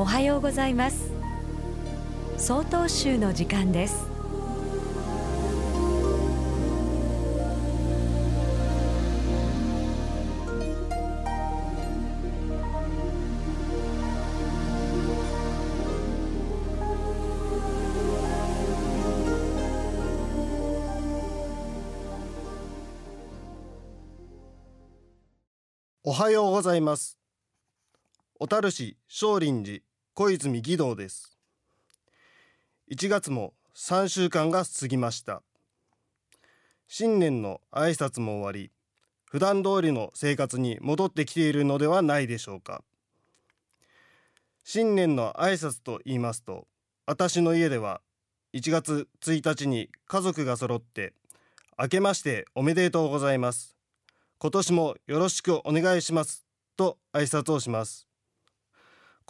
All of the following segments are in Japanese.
おはようございます。総統集の時間です。おはようございます。小樽市少林寺。小泉義堂です。1月も3週間が過ぎました。新年の挨拶も終わり普段通りの生活に戻ってきているのではないでしょうか。新年の挨拶と言いますと私の家では1月1日に家族が揃って明けましておめでとうございます。今年もよろしくお願いしますと挨拶をします。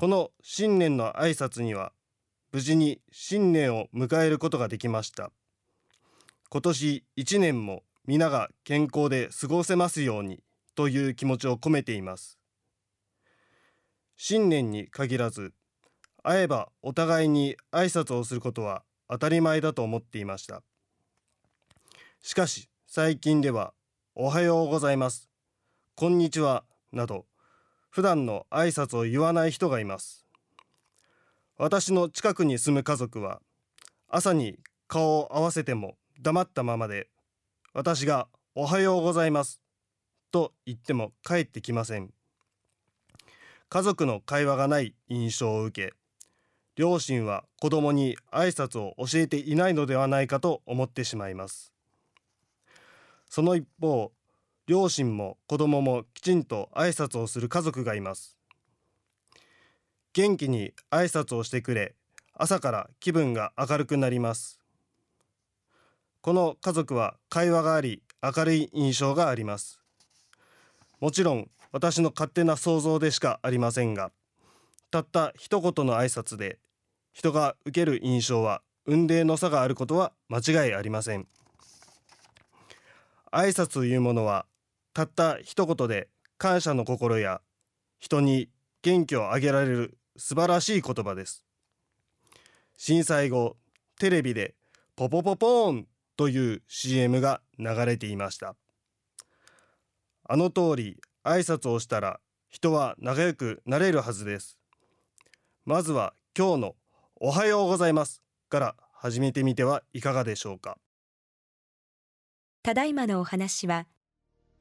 この新年の挨拶には無事に新年を迎えることができました。今年1年も皆が健康で過ごせますようにという気持ちを込めています。新年に限らず会えばお互いに挨拶をすることは当たり前だと思っていました。しかし最近ではおはようございますこんにちはなど普段の挨拶を言わない人がいます。私の近くに住む家族は朝に顔を合わせても黙ったままで私がおはようございますと言っても帰ってきません。家族の会話がない印象を受け両親は子供に挨拶を教えていないのではないかと思ってしまいます。その一方両親も子供もきちんと挨拶をする家族がいます。元気に挨拶をしてくれ朝から気分が明るくなります。この家族は会話があり明るい印象があります。もちろん私の勝手な想像でしかありませんがたった一言の挨拶で人が受ける印象は雲泥の差があることは間違いありません。挨拶というものはたった一言で感謝の心や人に元気をあげられる素晴らしい言葉です。震災後テレビでポポポポーンという CM が流れていました。あの通り挨拶をしたら人は仲良くなれるはずです。まずは今日のおはようございますから始めてみてはいかがでしょうか。ただいまのお話は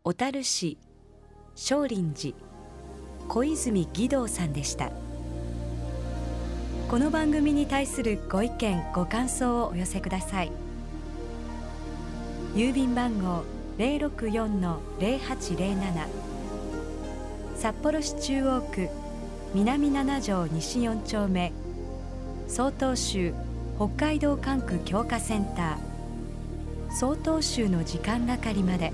小樽市少林寺小泉義堂さんでした。この番組に対するご意見ご感想をお寄せください。郵便番号064-0807札幌市中央区南七条西4丁目。曹洞州北海道管区強化センター。曹洞宗の時間係まで。